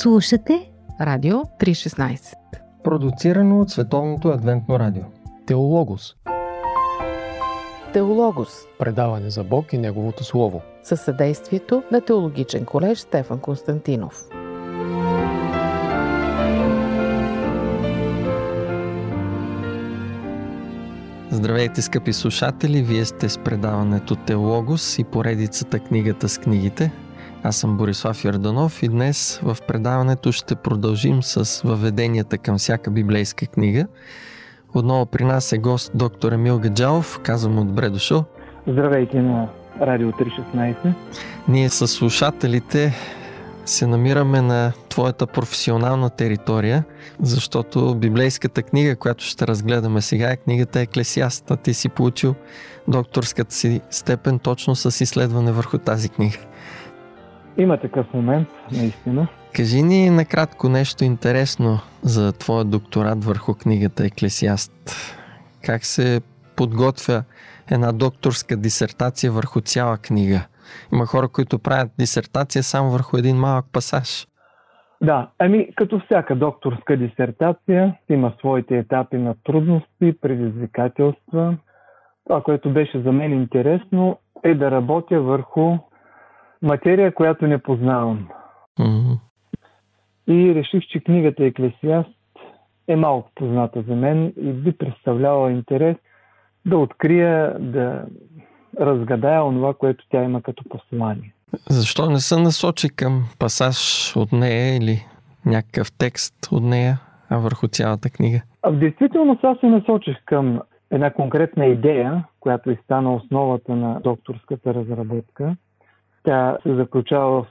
Слушате Радио 316 Продуцирано от Световното адвентно радио Теологос Теологос Предаване за Бог и Неговото Слово със съдействието на Теологичен колеж Стефан Константинов. Здравейте, скъпи слушатели! Вие сте с предаването Теологос и поредицата Книгата с книгите. Аз съм Борислав Йорданов и днес в предаването ще продължим с въведенията към всяка библейска книга. Отново при нас е гост доктор Емил Гаджалов. Казвам му добре дошъл. Здравейте на Радио 316. Ние с слушателите се намираме на твоята професионална територия, защото библейската книга, която ще разгледаме сега е книгата Еклесиаста. Ти си получил докторската си степен точно с изследване върху тази книга. Има такъв момент, наистина. Кажи ни накратко нещо интересно за твоя докторат върху книгата Еклесиаст. Как се подготвя една докторска дисертация върху цяла книга? Има хора, които правят дисертация само върху един малък пасаж. Да, ами като всяка докторска дисертация има своите етапи на трудности, предизвикателства. Това, което беше за мен интересно, е да работя върху материя, която не познавам. Mm-hmm. И реших, че книгата Еклесиаст е малко позната за мен и би представлявала интерес да открия, да разгадая онова, което тя има като послание. Защо не се насочи към пасаж от нея или някакъв текст от нея, а върху цялата книга? А в действителност аз се насочих към една конкретна идея, която и стана основата на докторската разработка. Тя се заключава в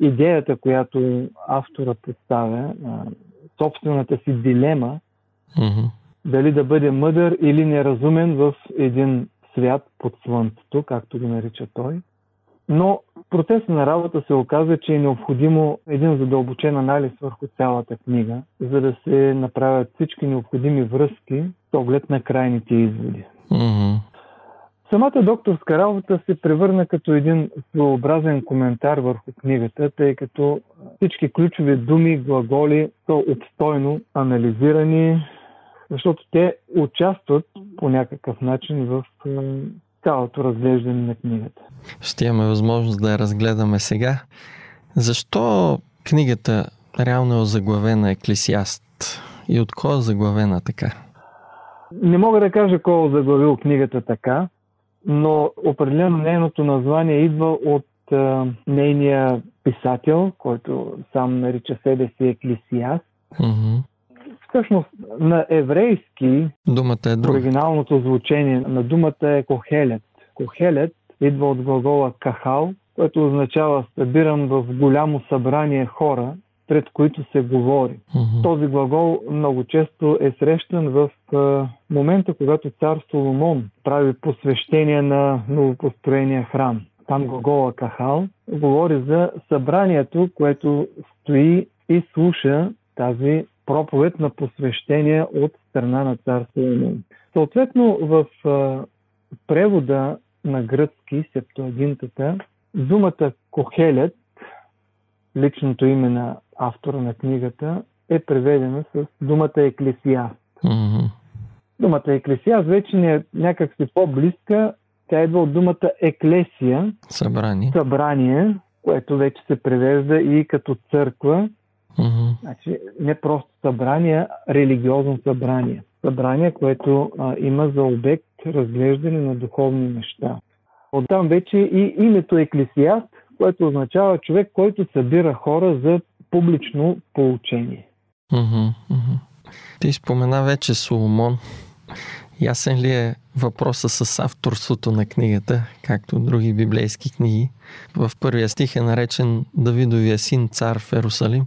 идеята, която автора представя, собствената си дилема, Mm-hmm. дали да бъде мъдър или неразумен в един свят под слънцето, както го нарича той. Но в процеса на работа се оказа, че е необходимо един задълбочен анализ върху цялата книга, за да се направят всички необходими връзки с оглед на крайните изводи. Mm-hmm. Самата докторска работа се превърна като един своеобразен коментар върху книгата, тъй като всички ключови думи, глаголи са обстойно анализирани, защото те участват по някакъв начин в е, цялото разглеждане на книгата. Ще имаме възможност да я разгледаме сега. Защо книгата реално е озаглавена Еклесиаст? И от кой е заглавена така? Не мога да кажа кой е заглавил книгата така, но определено нейното название идва от е, нейния писател, който сам нарича себе си Еклесиаст. Mm-hmm. Всъщност на еврейски Думата е друга. оригиналното звучение на думата е кохелет. Кохелет идва от глагола кахал, което означава събирам в голямо събрание хора, пред които се говори. Mm-hmm. Този глагол много често е срещан в а, момента, когато цар Соломон прави посвещение на новопостроения храм. Там глагола Кахал говори за събранието, което стои и слуша тази проповед на посвещение от страна на цар Соломон. Съответно, в а, превода на гръцки, септуагинтата, думата Кохелет, личното име на автора на книгата, е преведена с думата Еклесиаст. Mm-hmm. Думата Еклесиаст вече не е някак си по-близка. Тя идва от думата Еклесия, Събрани. събрание, което вече се превежда и като църква. Mm-hmm. Значи не просто събрание, а религиозно събрание. Събрание, което а, има за обект разглеждане на духовни неща. Оттам вече и името Еклесиаст, което означава човек, който събира хора за публично. Mm-hmm. Mm-hmm. Ти спомена вече Соломон. Ясен ли е въпроса с авторството на книгата, както други библейски книги? В първия стих е наречен Давидовия син цар в Ерусалим.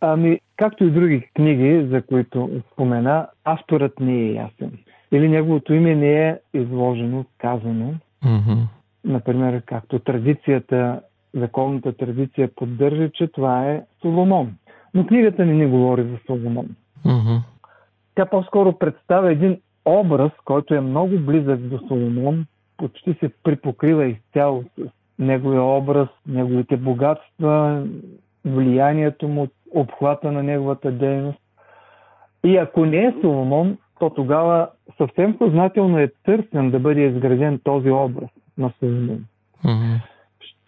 Ами, както и други книги, за които спомена, авторът не е ясен. Или неговото име не е изложено, казано. Mm-hmm. Например, както традицията, законната традиция поддържа, че това е Соломон. Но книгата не ни говори за Соломон. Mm-hmm. Тя по-скоро представя един образ, който е много близък до Соломон, почти се припокрива изцяло с неговия образ, неговите богатства, влиянието му обхвата на неговата дейност. И ако не е Соломон, то тогава съвсем съзнателно е търсен да бъде изграден този образ на Соломон. Mm-hmm.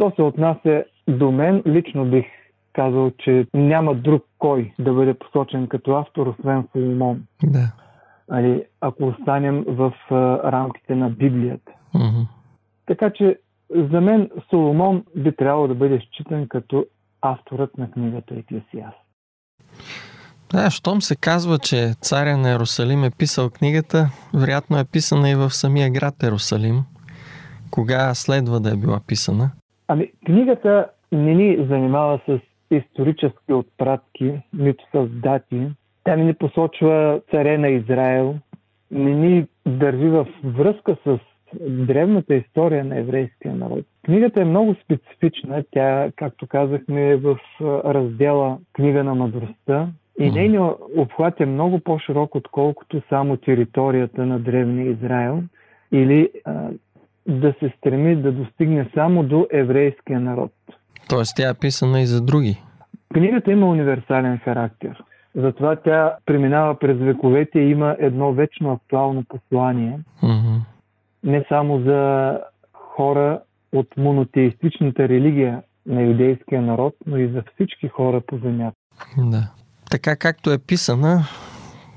Що се отнася до мен, лично бих казал, че няма друг кой да бъде посочен като автор, освен Соломон. Да. Али, ако останем в а, рамките на Библията. Mm-hmm. Така че за мен Соломон би трябвало да бъде считан като авторът на книгата Еклесиаст. Да, щом се казва, че царя на Ерусалим е писал книгата, вероятно е писана и в самия град Ерусалим. Кога следва да е била писана? Ами, книгата не ни занимава с исторически отпратки, нито с дати. Тя не ни посочва царе на Израел, не ни държи в връзка с древната история на еврейския народ. Книгата е много специфична. Тя, както казахме, е в раздела Книга на мъдростта. И нейният обхват е много по-широк, отколкото само територията на Древния Израел или а, да се стреми да достигне само до еврейския народ. Тоест тя е писана и за други. Книгата има универсален характер. Затова тя преминава през вековете и има едно вечно актуално послание. Mm-hmm. Не само за хора от монотеистичната религия на юдейския народ, но и за всички хора по земята. Да. Така както е писана,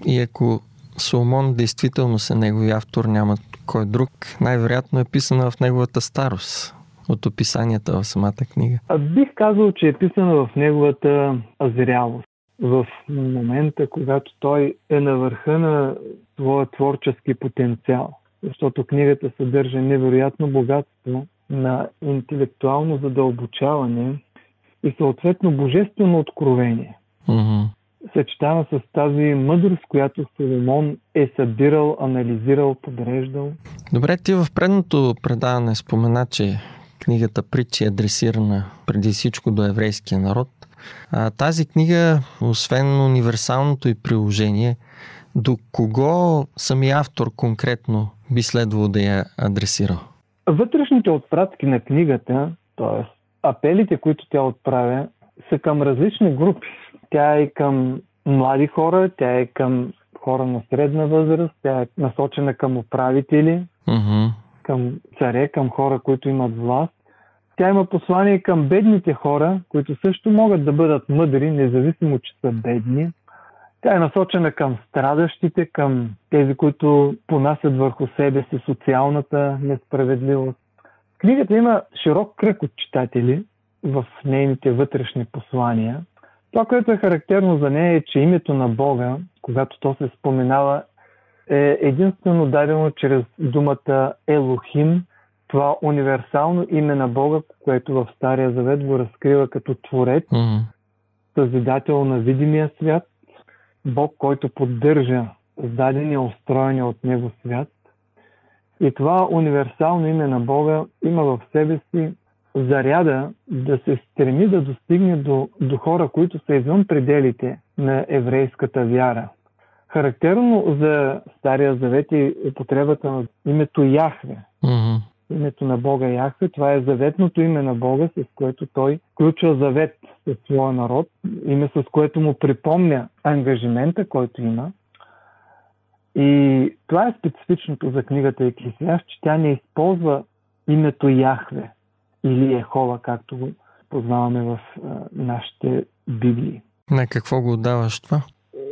и ако Соломон действително се негови автор, няма кой друг, най-вероятно е писана в неговата старост от описанията в самата книга. А бих казал, че е писана в неговата зрялост. В момента, когато той е на върха на своя творчески потенциал. Защото книгата съдържа невероятно богатство на интелектуално задълбочаване и съответно божествено откровение. Mm-hmm. Съчетава с тази мъдрост, която Соломон е събирал, анализирал, подреждал. Добре, ти в предното предаване спомена, че книгата Притчи е адресирана преди всичко до еврейския народ. А, тази книга, освен универсалното и приложение, до кого самия автор конкретно би следвало да я адресирал? Вътрешните отпратки на книгата, т.е. апелите, които тя отправя, са към различни групи. Тя е към млади хора, тя е към хора на средна възраст, тя е насочена към управители, mm-hmm. към царе, към хора, които имат власт. Тя има послание към бедните хора, които също могат да бъдат мъдри, независимо, че са бедни. Тя е насочена към страдащите, към тези, които понасят върху себе си социалната несправедливост. Книгата има широк кръг от читатели в нейните вътрешни послания. Това, което е характерно за нея е, че името на Бога, когато то се споменава, е единствено дадено чрез думата Елохим, това универсално име на Бога, което в Стария Завет го разкрива като Творец, mm-hmm. Създател на видимия свят, Бог, който поддържа създадения, устроения от Него свят. И това универсално име на Бога има в себе си заряда да се стреми да достигне до, до хора, които са извън пределите на еврейската вяра. Характерно за Стария Завет е употребата на името Яхве. Mm-hmm. Името на Бога Яхве, това е заветното име на Бога, с което той включва завет със своя народ, име с което му припомня ангажимента, който има. И това е специфичното за книгата Еклесиас, че тя не използва името Яхве или Ехова, както познаваме в нашите библии. На какво го отдаваш това?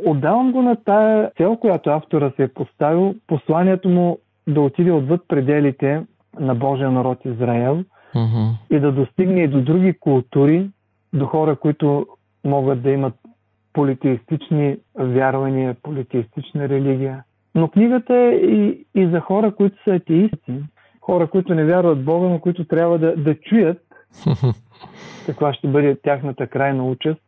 Отдавам го на тая цел, която автора се е поставил, посланието му да отиде отвъд пределите на Божия народ Израел mm-hmm. и да достигне и до други култури, до хора, които могат да имат политеистични вярвания, политеистична религия. Но книгата е и, и за хора, които са атеисти, хора, които не вярват в Бога, но които трябва да, да чуят каква ще бъде тяхната крайна участ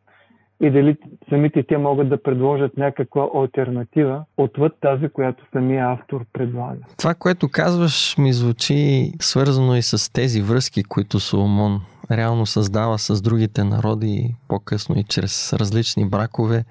и дали самите те могат да предложат някаква альтернатива отвъд тази, която самия автор предлага. Това, което казваш, ми звучи свързано и с тези връзки, които Соломон реално създава с другите народи, по-късно и чрез различни бракове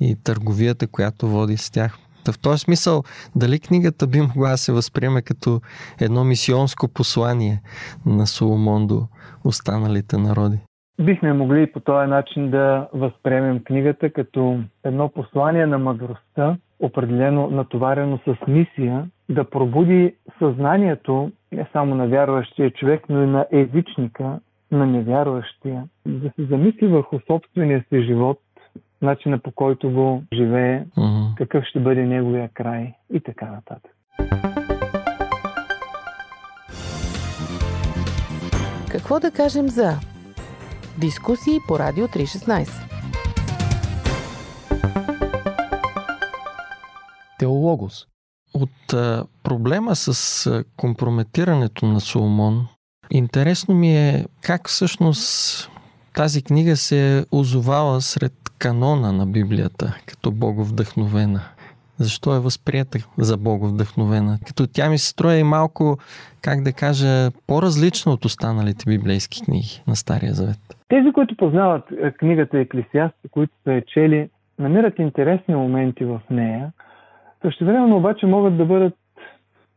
и търговията, която води с тях. Та в този смисъл, дали книгата би могла да се възприеме като едно мисионско послание на Соломон до останалите народи? бихме могли по този начин да възприемем книгата като едно послание на мъдростта, определено натоварено с мисия, да пробуди съзнанието не само на вярващия човек, но и на езичника, на невярващия, да се замисли върху собствения си живот, начина по който го живее, Мгм. какъв ще бъде неговия край и така нататък. Какво да кажем за дискусии по Радио 316? Теологос. От а, проблема с а, компрометирането на Соломон, интересно ми е как всъщност тази книга се е озовала сред канона на Библията, като боговдъхновена. Защо е възприята за боговдъхновена? Като тя ми се строя и малко, как да кажа, по-различна от останалите библейски книги на Стария Завет. Тези, които познават е, книгата Еклесиасти, които са я чели, намират интересни моменти в нея. Същевременно обаче могат да бъдат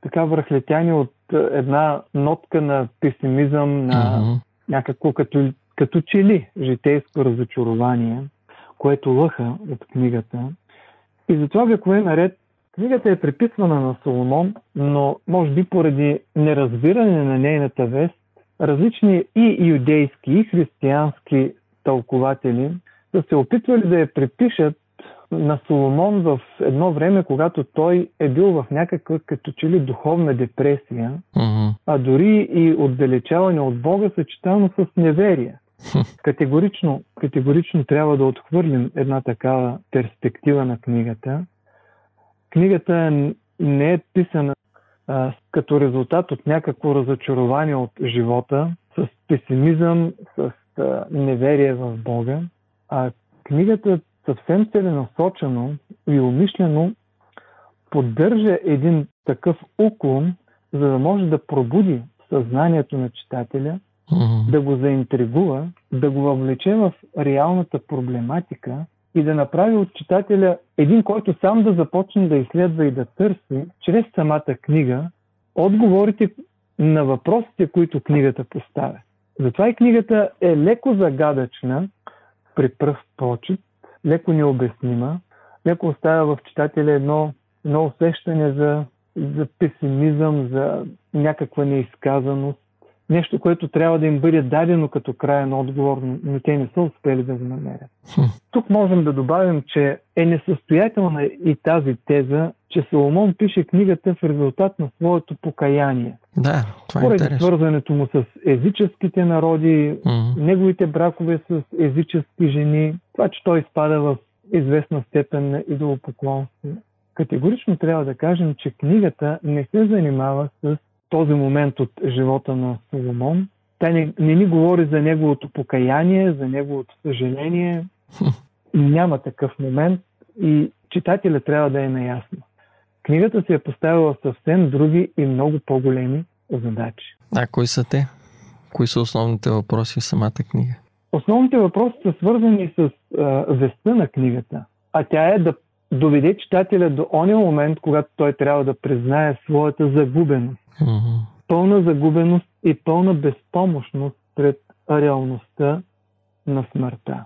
така връхлетяни от е, една нотка на песимизъм, на Мгм. някакво като, като че ли житейско разочарование, което лъха от книгата. И затова векове наред книгата е приписвана на Соломон, но може би поради неразбиране на нейната вест, различни и юдейски, и християнски тълкователи са се опитвали да я припишат на Соломон в едно време, когато той е бил в някаква като че ли духовна депресия, Мгм. а дори и отдалечаване от Бога, съчетано с неверие. Категорично, категорично трябва да отхвърлим една такава перспектива на книгата. Книгата не е писана а, като резултат от някакво разочарование от живота, с песимизъм, с а, неверие в Бога, а книгата съвсем целенасочено и умишлено поддържа един такъв уклон, за да може да пробуди съзнанието на читателя, Да го заинтригува, да го въвлече в реалната проблематика и да направи от читателя един, който сам да започне да изследва и да търси, чрез самата книга, отговорите на въпросите, които книгата поставя. Затова и книгата е леко загадъчна при пръв прочит, леко необяснима, леко оставя в читателя едно, едно усещане за, за песимизъм, за някаква неизказаност, нещо, което трябва да им бъде дадено като краен отговор, но те не са успели да го намерят. Хм. Тук можем да добавим, че е несъстоятелна и тази теза, че Соломон пише книгата в резултат на своето покаяние. Да, това е Поради интересно. свързването му с езическите народи, Мгм. неговите бракове с езически жени, това, че той изпада в известна степен на идолопоклонство. Категорично трябва да кажем, че книгата не се занимава с този момент от живота на Соломон. Тя не, не ни говори за неговото покаяние, за неговото съжаление. Няма такъв момент и читателя трябва да е наясно. Книгата се е поставила съвсем други и много по-големи задачи. А кои са те? Кои са основните въпроси в самата книга? Основните въпроси са свързани с а, веста на книгата, а тя е да доведе читателя до ония момент, когато той трябва да признае своята загубеност. Мгм. Пълна загубеност и пълна безпомощност пред реалността на смъртта.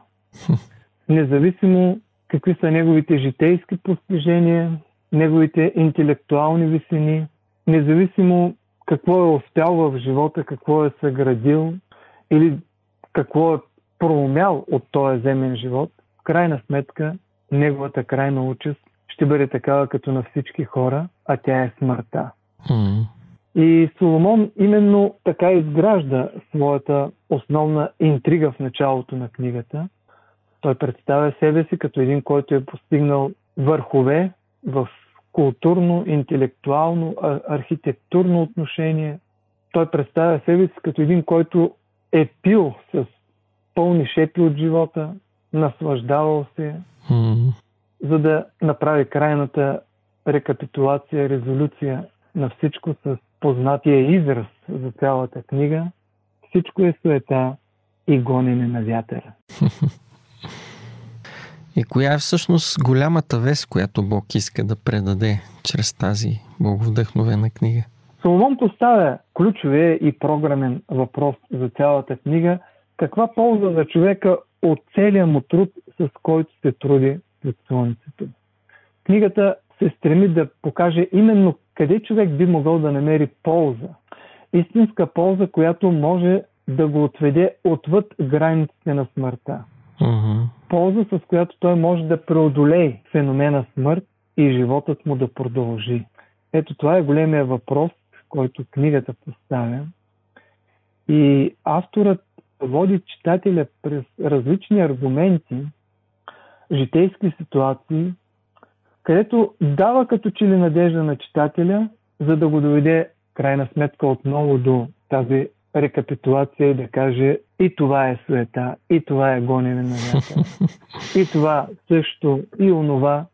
Независимо какви са неговите житейски постижения, неговите интелектуални висини, независимо какво е успял в живота, какво е съградил или какво е проумял от този земен живот, в крайна сметка неговата крайна участ ще бъде такава като на всички хора, а тя е смъртта. Мгм. И Соломон именно така изгражда своята основна интрига в началото на книгата. Той представя себе си като един, който е постигнал върхове в културно, интелектуално, архитектурно отношение. Той представя себе си като един, който е пил с пълни шепи от живота, наслаждавал се, Мгм. за да направи крайната рекапитулация, резолюция на всичко с познатия израз за цялата книга. Всичко е суета и гонене на вятъра. И коя е всъщност голямата вест, която Бог иска да предаде чрез тази боговдъхновена книга? Соломон поставя ключовия и програмен въпрос за цялата книга, каква полза за човека от целия му труд, с който се труди под слънцето. Книгата се стреми да покаже именно къде човек би могъл да намери полза. Истинска полза, която може да го отведе отвъд границите на смъртта. Mm-hmm. Полза, с която той може да преодолее феномена смърт и животът му да продължи. Ето това е големия въпрос, който книгата поставя. И авторът води читателя през различни аргументи, житейски ситуации, където дава като че ли надежда на читателя, за да го доведе крайна сметка отново до тази рекапитулация и да каже и това е суета, и това е гонене на вятъра, и това също, и онова.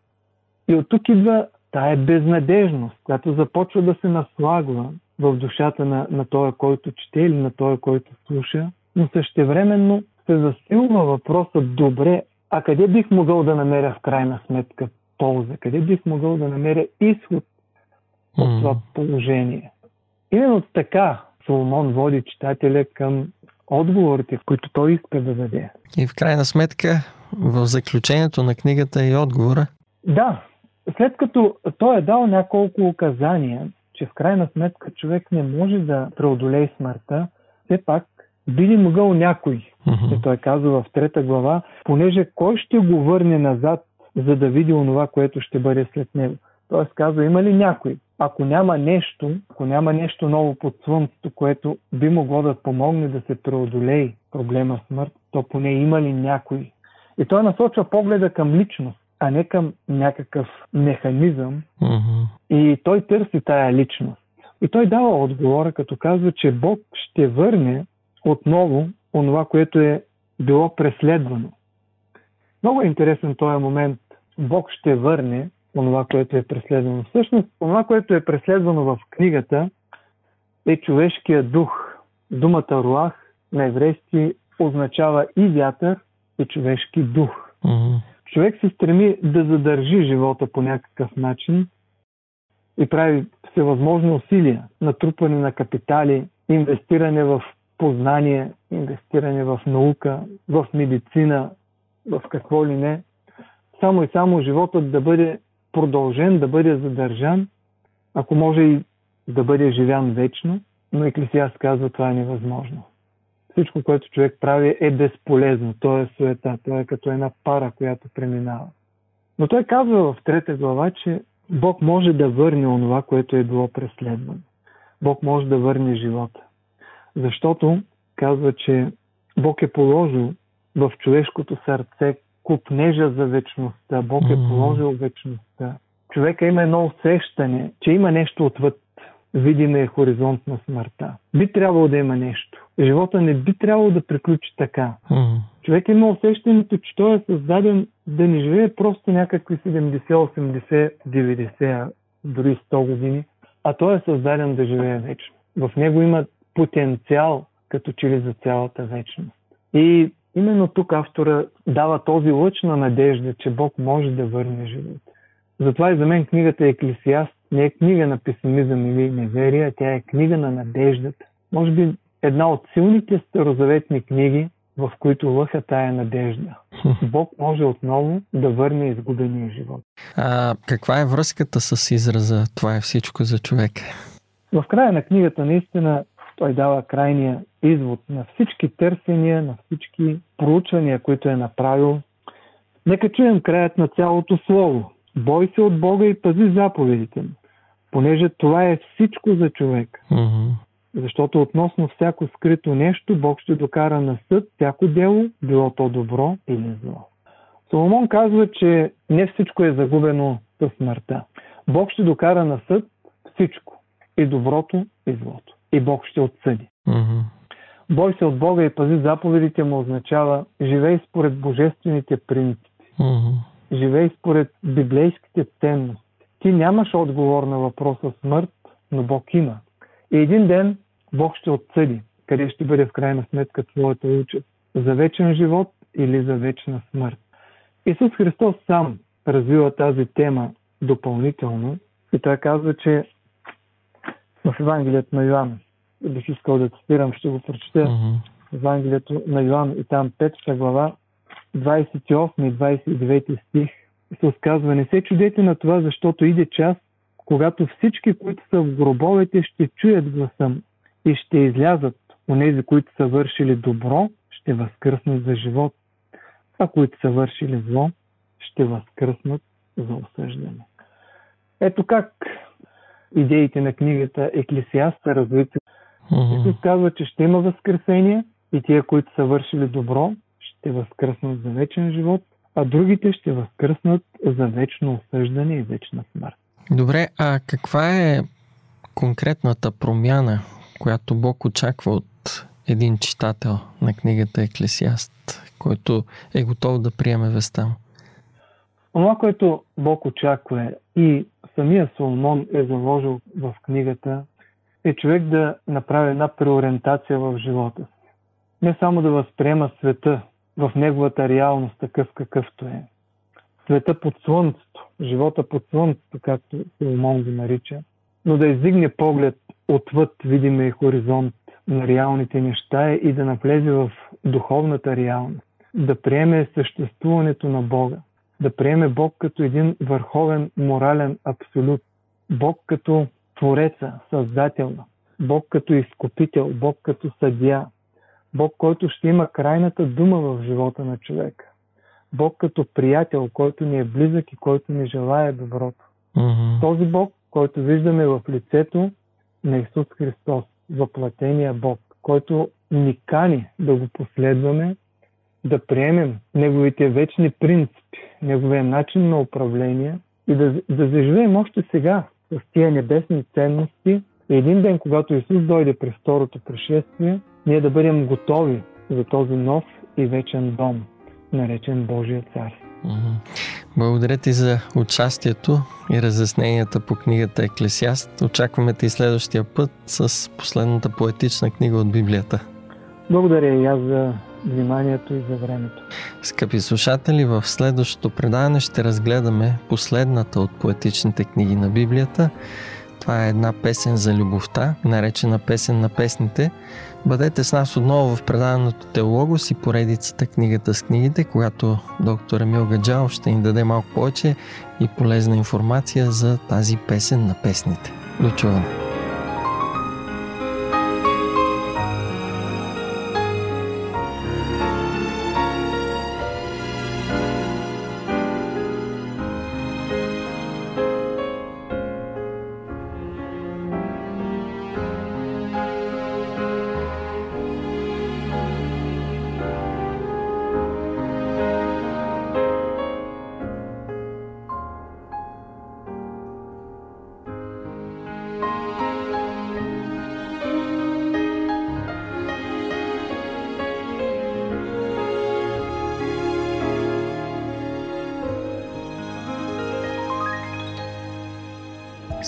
И от тук идва тая безнадежност, която започва да се наслагва в душата на, на този, който чете или на този, който слуша, но същевременно се засилва въпросът добре, а къде бих могъл да намеря в крайна сметка полза? Къде бих могъл да намеря изход от това положение? Именно така Соломон води читателя към отговорите, които той иска да даде. И в крайна сметка, в заключението на книгата е и отговора. Да, след като той е дал няколко указания, че в крайна сметка човек не може да преодолее смъртта, все пак би ли могъл някой, Mm-hmm. и той казва в трета глава, понеже кой ще го върне назад, за да види онова, което ще бъде след него. Тоест казва, има ли някой? Ако няма нещо, ако няма нещо ново под слънцето, което би могло да помогне да се преодолее проблема смърт, то поне има ли някой? И той насочва погледа към личност, а не към някакъв механизъм. Mm-hmm. И той търси тая личност. И той дава отговора, като казва, че Бог ще върне отново онова, което е било преследвано. Много е интересен този момент. Бог ще върне онова, което е преследвано. Всъщност, онова, което е преследвано в книгата, е човешкия дух. Думата руах на еврейски означава и вятър, и човешки дух. Mm-hmm. Човек се стреми да задържи живота по някакъв начин и прави всевъзможни усилия, натрупване на капитали, инвестиране в познание, инвестиране в наука, в медицина, в какво ли не. Само и само животът да бъде продължен, да бъде задържан, ако може и да бъде живян вечно, но Еклесиаст казва, това е невъзможно. Всичко, което човек прави е безполезно. То е суета, то е като една пара, която преминава. Но той казва в трета глава, че Бог може да върне онова, което е било преследвано. Бог може да върне живота. Защото казва, че Бог е положил в човешкото сърце купнежа за вечността. Бог е положил вечността. Човека има едно усещане, че има нещо отвъд видимия хоризонт на смъртта. Би трябвало да има нещо. Живота не би трябвало да приключи така. Човек има усещането, че той е създаден да не живее просто някакви 70, 80, 90, дори 100 години, а той е създаден да живее вечно. В него има потенциал като че ли за цялата вечност. И именно тук автора дава този лъч на надежда, че Бог може да върне живота. Затова и за мен книгата Еклесиаст не е книга на песимизъм или неверие, тя е книга на надеждата. Може би една от силните старозаветни книги, в които лъха тая надежда. Бог може отново да върне изгубения живот. А каква е връзката с израза Това е всичко за човек? В края на книгата наистина той дава крайния извод на всички търсения, на всички проучвания, които е направил. Нека чуем краят на цялото слово. Бой се от Бога и пази заповедите му, понеже това е всичко за човек. Mm-hmm. Защото относно всяко скрито нещо, Бог ще докара на съд всяко дело, било то добро или зло. Соломон казва, че не всичко е загубено със смъртта. Бог ще докара на съд всичко. И доброто, и злото. И Бог ще отсъди. Mm-hmm. Бой се от Бога и пази заповедите му означава живей според божествените принципи. Mm-hmm. Живей според библейските ценности. Ти нямаш отговор на въпроса смърт, но Бог има. И един ден Бог ще отсъди, къде ще бъде в крайна сметка твоята участ. За вечен живот или за вечна смърт. Исус Христос сам развива тази тема допълнително и той казва, че в Евангелието на Йоанн, бих искал да цитирам, ще го прочета. Mm-hmm. Евангелието на Йоанн и там 5 глава, 28 и 29 стих се сказва, не се чудете на това, защото иде час, когато всички, които са в гробовете, ще чуят гласа и ще излязат. Онези, които са вършили добро, ще възкръснат за живот, а които са вършили зло, ще възкръснат за осъждане. Ето как идеите на книгата Еклесиаст са развити. Мгм. Исус казва, че ще има възкресение и тия, които са вършили добро, ще възкръснат за вечен живот, а другите ще възкръснат за вечно осъждане и вечна смърт. Добре, а каква е конкретната промяна, която Бог очаква от един читател на книгата Еклесиаст, който е готов да приеме веста му? Това, което Бог очаква и самия Соломон е заложил в книгата, е човек да направи една преориентация в живота си. Не само да възприема света в неговата реалност такъв какъвто е. Света под слънцето, живота под слънцето, както Соломон го нарича, но да издигне поглед отвъд видимия хоризонт на реалните неща и да навлезе в духовната реалност. Да приеме съществуването на Бога да приеме Бог като един върховен морален абсолют. Бог като твореца, създател, Бог като изкупител, Бог като съдия, Бог, който ще има крайната дума в живота на човека. Бог като приятел, който ни е близък и който ни желая доброто. Мгм. Този Бог, който виждаме в лицето на Исус Христос, въплатения Бог, който ни кани да го последваме, да приемем Неговите вечни принципи, Неговия начин на управление и да, да заживеем още сега с тия небесни ценности и един ден, когато Исус дойде при второто пришествие, ние да бъдем готови за този нов и вечен дом, наречен Божия цар. Благодаря ти за участието и разясненията по книгата Еклесиаст. Очакваме те и следващия път с последната поетична книга от Библията. Благодаря и аз за вниманието и за времето. Скъпи слушатели, в следващото предаване ще разгледаме последната от поетичните книги на Библията. Това е една песен за любовта, наречена песен на песните. Бъдете с нас отново в предаването Теологос и поредицата книгата с книгите, когато доктор Емил Гаджал ще ни даде малко повече и полезна информация за тази песен на песните. До чуване!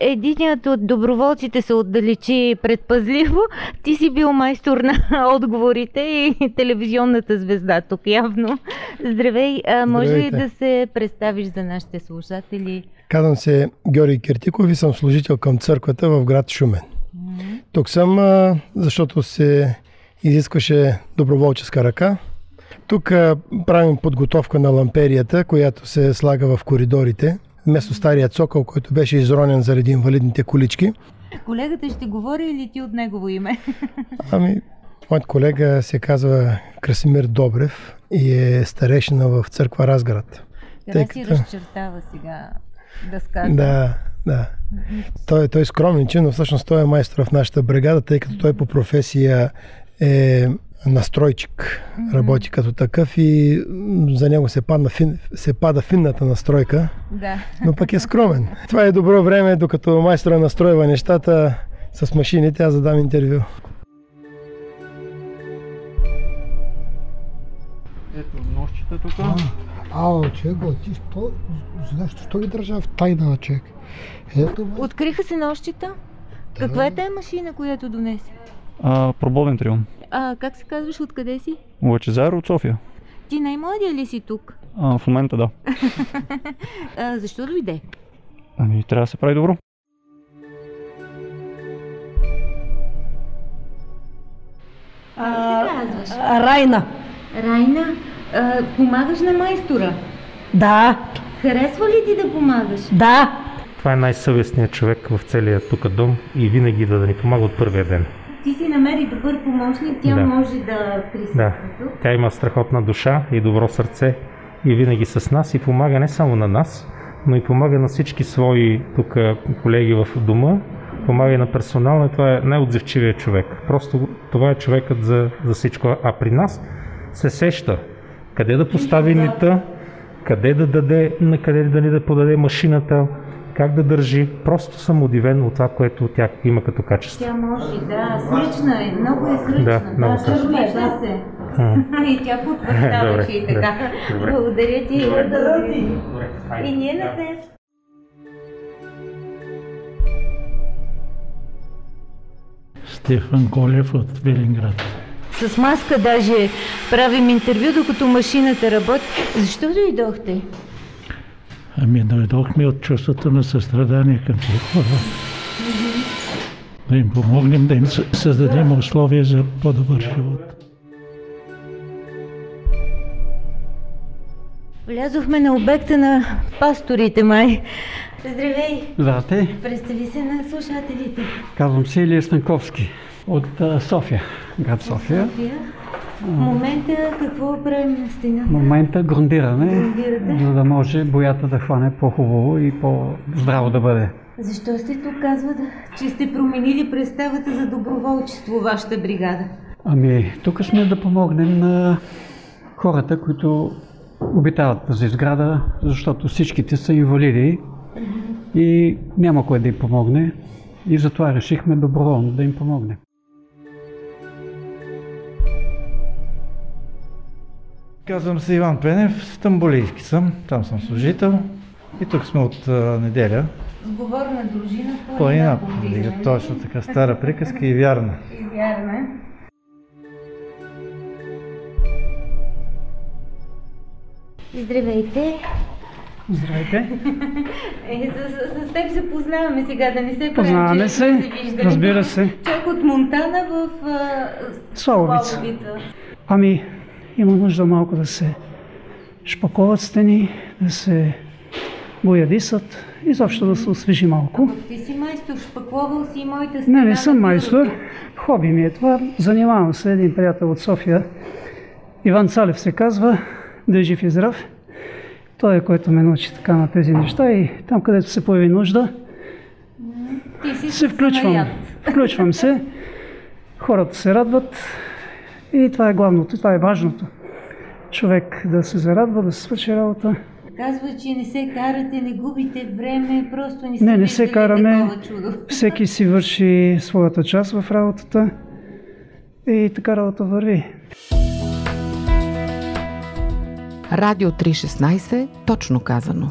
Единият от доброволците се отдалечи предпазливо. Ти си бил майстор на отговорите и телевизионната звезда тук явно. Здравей, а може ли да се представиш за нашите слушатели? Казвам се Георги Киртиков и съм служител към църквата в град Шумен. Тук съм, защото се изискваше доброволческа ръка. Тук правим подготовка на ламперията, която се слага в коридорите, вместо стария цокъл, който беше изронен заради инвалидните колички. Колегата ще говори или ти от негово име? Ами, моят колега се казва Красимир Добрев и е старешина в църква Разград. Тъй си като- разчертава сега да скаже. Да, да. Той, той е скромниче, но всъщност той е майстор в нашата бригада, тъй като той по професия е настройчик. Работи като такъв и за него се, падна фин, се пада финната настройка, да. но пък е скромен. Това е добро време, докато майстора настройва нещата с машините, аз задам интервю. Ето нощите тук. Ало, човек, бе, ти що, защо, що ги държа в тайна, човек? Ето. Откриха се нощите? Каква е тая машина, която донесе? А, пробовен трион. А, как се казваш, откъде си? Лъчезар от София. Ти най-младия ли си тук? А, в момента да. А, защо дойде? Ами, трябва да се прави добро. Казваш? Райна. Райна, а, помагаш на майстора. Да, Харесва ли ти да помагаш? да. Това е най-съвестният човек в целия тук дом и винаги да, да ни помага от първия ден. Ти си намери добър помощник, тя Да. може да присъства Да. тук. Тя има страхотна душа и добро сърце и винаги с нас и помага не само на нас, но и помага на всички свои тук колеги в дома, помага и на персонала. Това е най-отзивчивият човек. Просто това е човекът за, за всичко. А при нас се сеща къде да постави нита, къде да даде, на къде да ни да подаде машината, как да държи. Просто съм удивен от това, което тя има като качество. Тя може, да. Сръчна е, много е сръчна. Да, много сръчна. чувстваш се. И тя потвърждаваше Добре, и така. да, добре. Благодаря ти. Благодаря ти. И ние на теб. Стефан Колев от Велинград. С маска даже правим интервю, докато машината работи. Защо дойдохте? Ами дойдохме от чувството на състрадание към тези хора. Да им помогнем, да им съ- създадем условия за по-добър живот. Влязохме на обекта на пасторите май. Здравей! Здравейте, Представи се на слушателите. казвам се Илия Станковски от София, град София. София. В момента какво правим на стена? В момента грундираме, Грундирате? за да може боята да хване по-хубаво и по-здраво да бъде. Защо сте тук, казват, че сте променили представата за доброволчество вашата бригада? Ами, тук сме да помогнем на хората, които обитават тази сграда, защото всичките са инвалиди и няма кой да им помогне. И затова решихме доброволно да им помогнем. Казвам се Иван Пенев, стамбулийски съм, там съм служител и тук сме от а, неделя. Сговорна дружина, Планина повдига, точно така, стара приказка и вярна. И вярна. Здравейте! Здравейте. Е, с, с, с теб се познаваме сега, да не се правим, Познаваме че се, сме се разбира се. Чак от Монтана в а. Славовица. Ами, има нужда малко да се шпаковат стени, да се боядисат, изобщо да се освежи малко. Ти си майстор, шпакловал си и моята стена. Не, не съм майстор. Хоби ми е това. Занимавам се един приятел от София. Иван Цалев се казва. Да е жив и здрав. Той е който ме научи така на тези неща и там, където се появи нужда, се включвам. Включвам се. Хората се радват и това е главното, това е важното. Човек да се зарадва, да се свърши работа. Казва, че не се карате, не губите време, просто не, Не, не виждали се караме. Всеки си върши своята част в работата и така работа върви. Радио 316, точно казано.